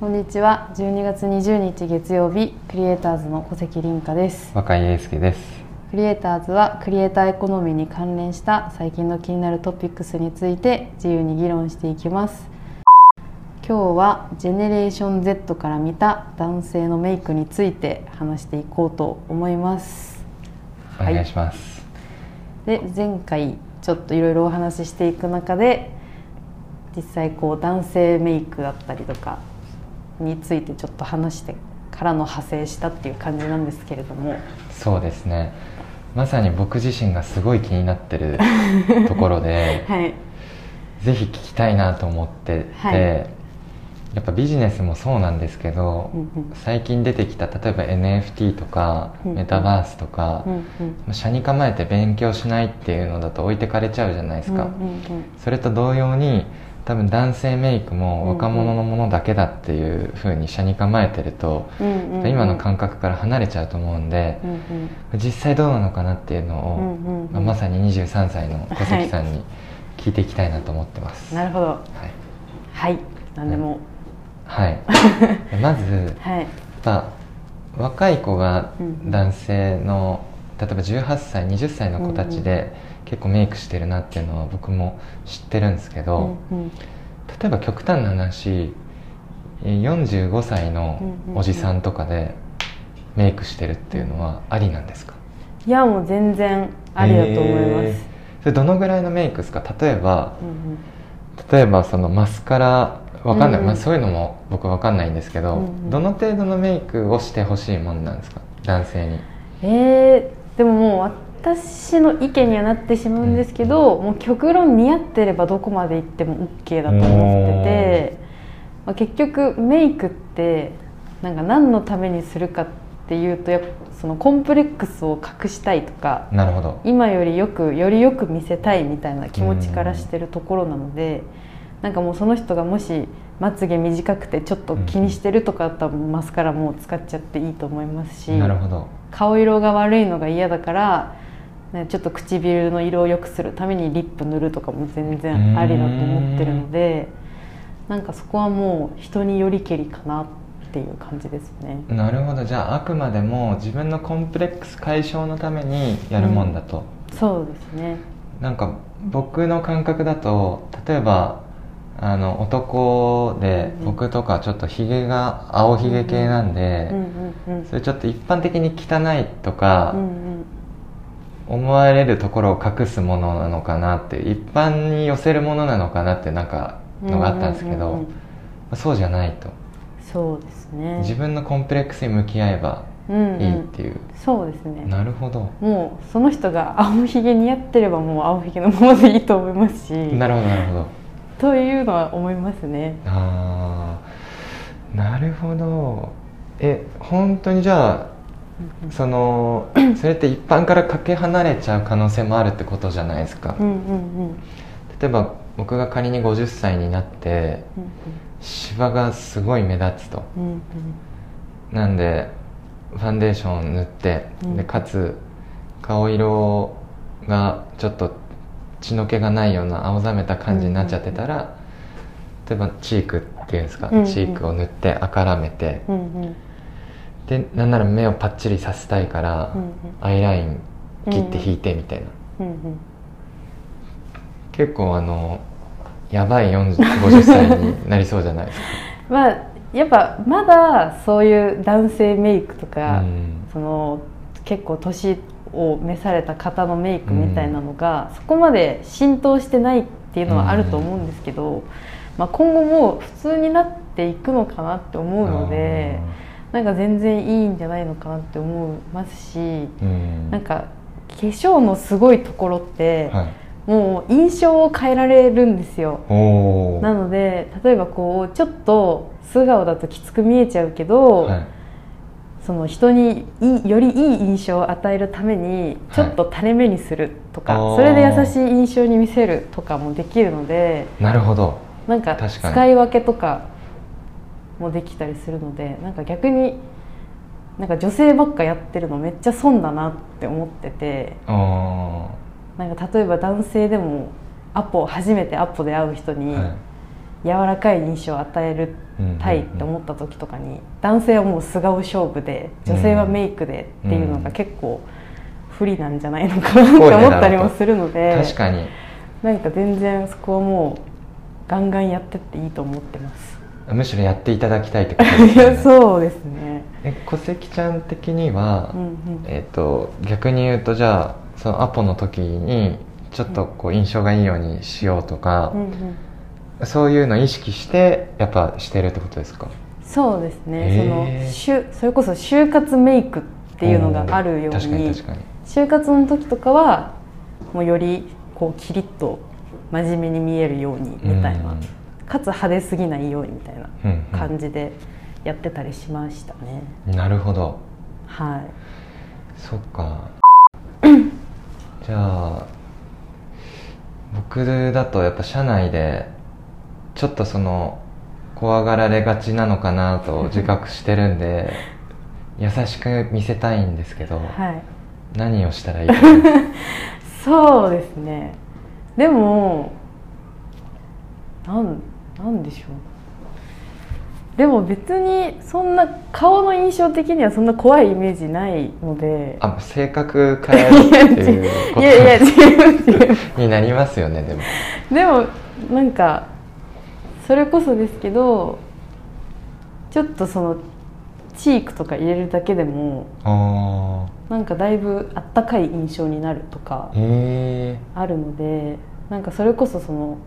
こんにちは。12月20日月曜日クリエイターズの小関凛香です。若井英介です。クリエイターズはクリエイターエコノミーに関連した最近の気になるトピックスについて自由に議論していきます。今日はジェネレーション Z から見た男性のメイクについて話していこうと思います。お願いします、で前回ちょっといろいろお話ししていく中で実際こう男性メイクだったりとかについてちょっと話してからの派生したっていう感じなんですけれども。そうですね。まさに僕自身がすごい気になってる ところではい。ぜひ聞きたいなと思ってて、はい。やっぱビジネスもそうなんですけど、うんうん。最近出てきた例えば NFT とかうんうん。メタバースとかうん、うん。社に構えて勉強しないっていうのだと置いてかれちゃうじゃないですか、うんうんうん。それと同様に多分男性メイクも若者のものだけだっていうふうに社に構えてると、うんうんうん。今の感覚から離れちゃうと思うんで、うんうん。実際どうなのかなっていうのを、うんうんうん。まあまさに23歳の小関さんに聞いていきたいなと思ってます。なるほど。はい、はい。何でも、はい、まずはい。やっぱ若い子がうん。男性の例えば18歳20歳の子たちで結構メイクしてるなっていうのは僕も知ってるんですけど、うんうん。例えば極端な話えー45歳のおじさんとかでメイクしてるっていうのはありなんですか、いやもう全然ありだと思います、えーそれどのぐらいのメイクですか？例えばうんうん。例えばそのマスカラわかんない、うんうん。まあ、そういうのも僕わかんないんですけど、うんうん。どの程度のメイクをしてほしいもんなんですか？男性に。えー、でももう私の意見にはなってしまうんですけど、もう極論似合ってればどこまで行っても OK だと思ってて、まあ、結局メイクってなんか何のためにするかっていうとやっぱそのコンプレックスを隠したいとかなるほど。今よりよくよりよく見せたいみたいな気持ちからしてるところなので、なんかもうその人がもしまつげ短くてちょっと気にしてるとかだったらマスカラもう使っちゃっていいと思いますしなるほど。顔色が悪いのが嫌だから、ね、ちょっと唇の色を良くするためにリップ塗るとかも全然ありだと思ってるのでなんかそこはもう人によりけりかなっていう感じですね。なるほど。じゃああくまでも自分のコンプレックス解消のためにやるもんだと、そうですね。なんか僕の感覚だと例えばあの男でうん僕とかちょっとひげが青ひげ系なんで、うんうんうんそれちょっと一般的に汚いとかうんうん思われるところを隠すものなのかなって一般に寄せるものなのかなってなんかのがあったんですけど、うんうんうんうん。そうじゃないと。そうですね。自分のコンプレックスに向き合えばうんうんいいっていう、そうですね。なるほど。もうその人が青ひげ似合ってればもう青ひげのままでいいと思いますし。なるほどなるほど。というのは思いますね。ああなるほど。え本当にじゃあその それって一般からかけ離れちゃう可能性もあるってことじゃないですか、うんうんうん。例えば僕が仮に50歳になってうんシワがすごい目立つと。うんうん。なんでファンデーション塗って、うん。でかつ顔色がちょっと血の気がないような青ざめた感じになっちゃってたら、例えばチークっていうんですか、うんうん。チークを塗ってあからめて、うんうんでなんなら目をパッチリさせたいから、うんうん。アイライン切って引いてみたいな、うんうん。結構あのやばい40 50歳になりそうじゃない？ですかまあやっぱまだそういう男性メイクとか、うん。その結構年を召された方のメイクみたいなのが、そこまで浸透してないっていうのはあると思うんですけど、まあ、今後も普通になっていくのかなって思うのでなんか全然いいんじゃないのかなって思いますし、うん。なんか化粧のすごいところって、はい。もう印象を変えられるんですよ。なので例えばこうちょっと素顔だときつく見えちゃうけど、はい。その人にいいよりいい印象を与えるためにちょっと垂れ目にするとか、あー。それで優しい印象に見せるとかもできるのでなるほど。なんか使い分けとかもできたりするのでなんか逆になんか女性ばっかやってるのめっちゃ損だなって思っててあなんか例えば男性でもアポ初めてアポで会う人に、柔らかい印象を与えるたいって思った時とかに男性はもう素顔勝負で女性はメイクでっていうのが結構不利なんじゃないのかなって思ったりもするので確かに。なんか全然そこはもうガンガンやってっていいと思ってますむしろやっていただきたいってことですね。そうですね。え小関ちゃん的には、うんうん。えっと逆に言うとじゃあそのアポの時にちょっとこう印象がいいようにしようとかうん、うん。そういうのを意識してやっぱしてるってことですか？そうですね、へー。そのしゅそれこそ就活メイクっていうのがあるよう確かにに確かに。就活の時とかはもうよりこうキリッと真面目に見えるようにみたいな、うんかつ派手すぎないようにみたいなうんうん。感じでやってたりしましたね、なるほど。はい。そっか。じゃあ僕だとやっぱ社内でちょっとその怖がられがちなのかなと自覚してるんで 優しく見せたいんですけどはい。何をしたらいいか？そうですね。でもなんなんでしょう。でも別にそんな顔の印象的にはそんな怖いイメージないので。あ性格変えるっていうこいやいや違う違うとになりますよねでも。でもなんかそれこそですけどちょっとそのチークとか入れるだけでもあなんかだいぶあったかい印象になるとかあるのでなんかそれこそその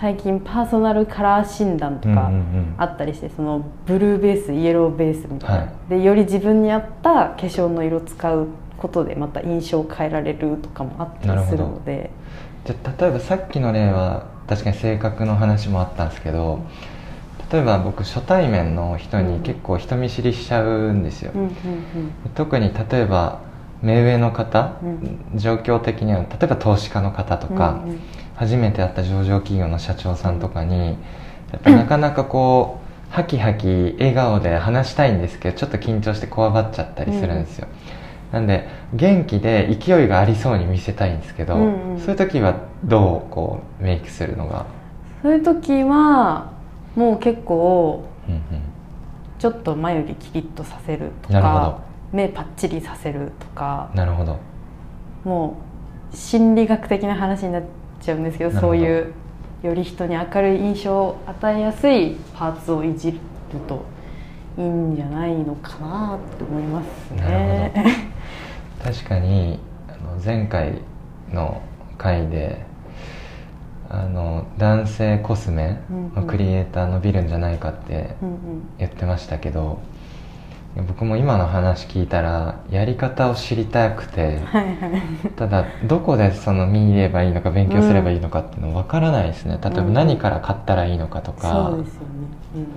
最近パーソナルカラー診断とかあったりしてそのブルーベースイエローベースみたいな、はい。でより自分に合った化粧の色使うことでまた印象を変えられるとかもあったりするので。じゃあ例えばさっきの例は確かに性格の話もあったんですけど例えば僕初対面の人に結構人見知りしちゃうんですよ、特に例えば目上の方、うん。状況的には例えば投資家の方とか、うんうん初めて会った上場企業の社長さんとかにやっぱなかなかこうハキハキ笑顔で話したいんですけどちょっと緊張してこわばっちゃったりするんですよ、なんで元気で勢いがありそうに見せたいんですけど、うんうん。そういう時はどうこうメイクするのが、そういう時はもう結構うんうん。ちょっと眉毛キリッとさせるとなるほか目パッチリさせるとかなるほど。もう心理学的な話になっちゃうんですけどそういうより人に明るい印象を与えやすいパーツをいじるといいんじゃないのかなって思いますね。確かにあの前回の回であの男性コスメのクリエイター伸びるんじゃないかってうんうん。言ってましたけど僕も今の話聞いたらやり方を知りたくてはいはい。ただどこでその見ればいいのか勉強すればいいのかっていうの分からないですね。例えばうん。何から買ったらいいのかとか、そうですよね。うん。うん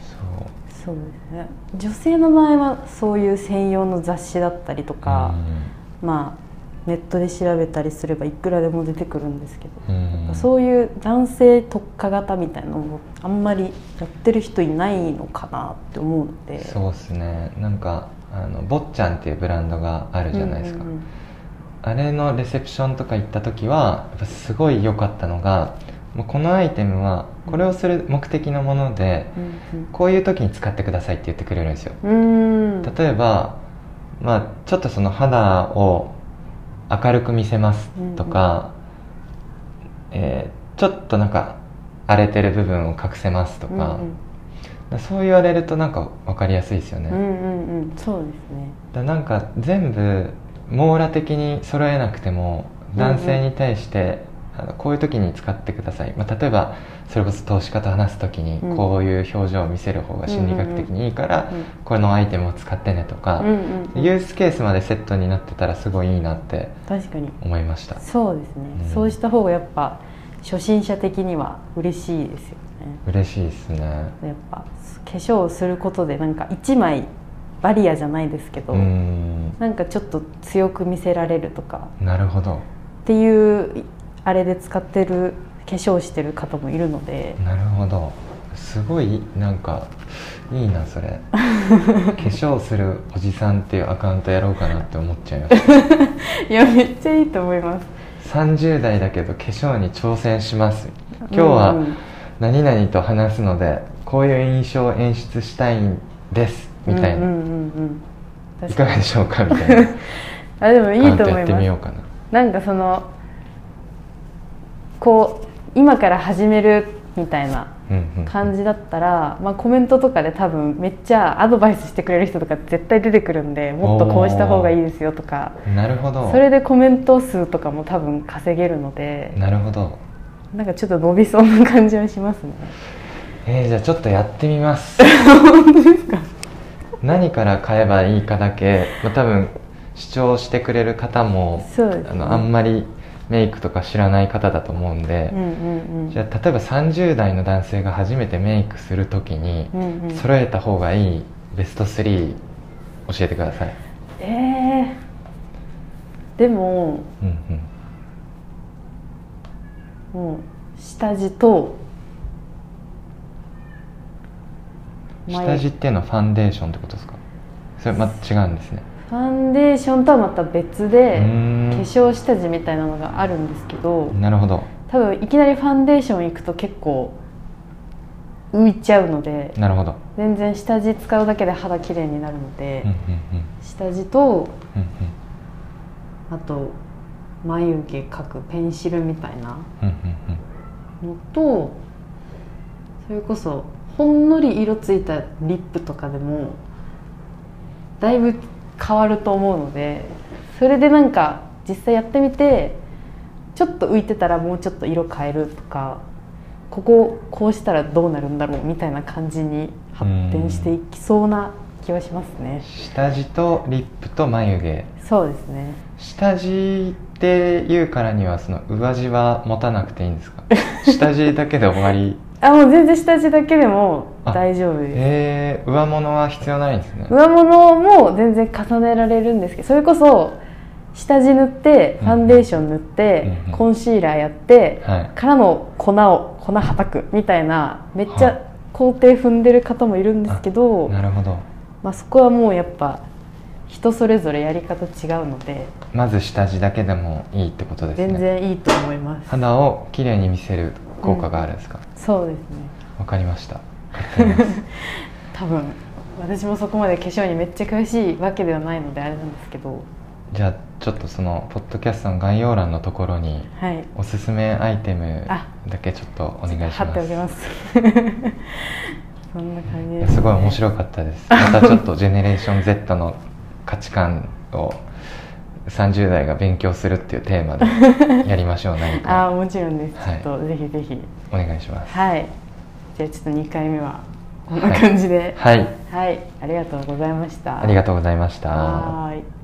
そう。そうですね。女性の場合はそういう専用の雑誌だったりとか、まあネットで調べたりすればいくらでも出てくるんですけど、うん。うんそういう男性特化型みたいなのもあんまりやってる人いないのかなって思うので。そうですね。なんかあの坊ちゃんっていうブランドがあるじゃないですか、うんうんうん。あれのレセプションとか行った時はすごい良かったのがもうこのアイテムはこれをする目的のものでこういう時に使ってくださいって言ってくれるんですよ。うんうん。例えば、まあ、ちょっとその肌を明るく見せますとか、えーちょっとなんか荒れてる部分を隠せますとか、そう言われるとなんか分かりやすいですよね、うんうんうん。うんそうですね。だなんか全部網羅的に揃えなくても男性に対して、あのこういう時に使ってください、まあ、例えばそれこそ投資家と話す時にうん。こういう表情を見せる方が心理学的にいいから、うんこのアイテムを使ってねとか、ユースケースまでセットになってたらすごいいいなって確かに。思いました。そうですね、うん。そうした方がやっぱ初心者的には嬉しいですよね。嬉しいですね。やっぱ化粧をすることでなんか一枚バリアじゃないですけど、うん。なんかちょっと強く見せられるとか。なるほど。っていうあれで使ってる化粧してる方もいるので。なるほど。すごいなんかいいなそれ。化粧するおじさんっていうアカウントやろうかなって思っちゃいました いやめっちゃいいと思います。30代だけど化粧に挑戦します。今日はうん何々と話すのでこういう印象を演出したいんですみたいな、うんうんうんうん。いかがでしょうかみたいな。あでもいいと思いまってみようかな。すなんかそのこう今から始めるみたいな感じだったら、まあ、コメントとかで多分めっちゃアドバイスしてくれる人とか絶対出てくるんでもっとこうした方がいいですよとか。なるほど。それでコメント数とかも多分稼げるのでなるほど。なんかちょっと伸びそうな感じはしますね。えー、じゃあちょっとやってみます。何から買えばいいかだけ、まあ、多分視聴してくれる方もね。あのあんまりメイクとか知らない方だと思うんで、じゃあ例えば30代の男性が初めてメイクする時に揃えた方がいいベスト3教えてください、えー、でもうんうん、もう下地と下地っていうのはファンデーションってことですか？それま違うんですねファンデーションとはまた別で化粧下地みたいなのがあるんですけどなるほど。多分いきなりファンデーション行くと結構浮いちゃうのでなるほど。全然下地使うだけで肌綺麗になるので、うんうん下地とうんうん。あと眉毛描くペンシルみたいなうんうん。のとそれこそほんのり色ついたリップとかでもだいぶ変わると思うのでそれでなんか実際やってみてちょっと浮いてたらもうちょっと色変えるとかこここうしたらどうなるんだろうみたいな感じに発展していきそうな気はしますね。下地とリップと眉毛。そうですね。下地っていうからにはその上地は持たなくていいんですか？下地だけで終わり？あもう全然下地だけでもあ大丈夫です。えー、上物は必要ないんですね。上物も全然重ねられるんですけどそれこそ下地塗ってうん。ファンデーション塗って、うんうんコンシーラーやって、はい。からの粉を粉はたくみたいなめっちはゃ工程踏んでる方もいるんですけど、なるほど。まあ、そこはもうやっぱ人それぞれやり方違うのでまず下地だけでもいいってことですね。全然いいと思います、肌をきれいに見せる効果があるんですか？そうですね。わ、かりました 多分私もそこまで化粧にめっちゃ詳しいわけではないのであれなんですけど。じゃあちょっとそのポッドキャストの概要欄のところにはい。おすすめアイテムあ。だけちょっとお願いし貼っておきまます。そんな感じです、すすごい面白かったです。またちょっとジェネレーション Z の価値観を30代が勉強するっていうテーマでやりましょう何ああかもちろんです、はい。ちょっとぜひぜひ。お願いします。はいじゃあちょっと2回目はこんな感じで。はい。はい、ありがとうございました。ありがとうございました。はーい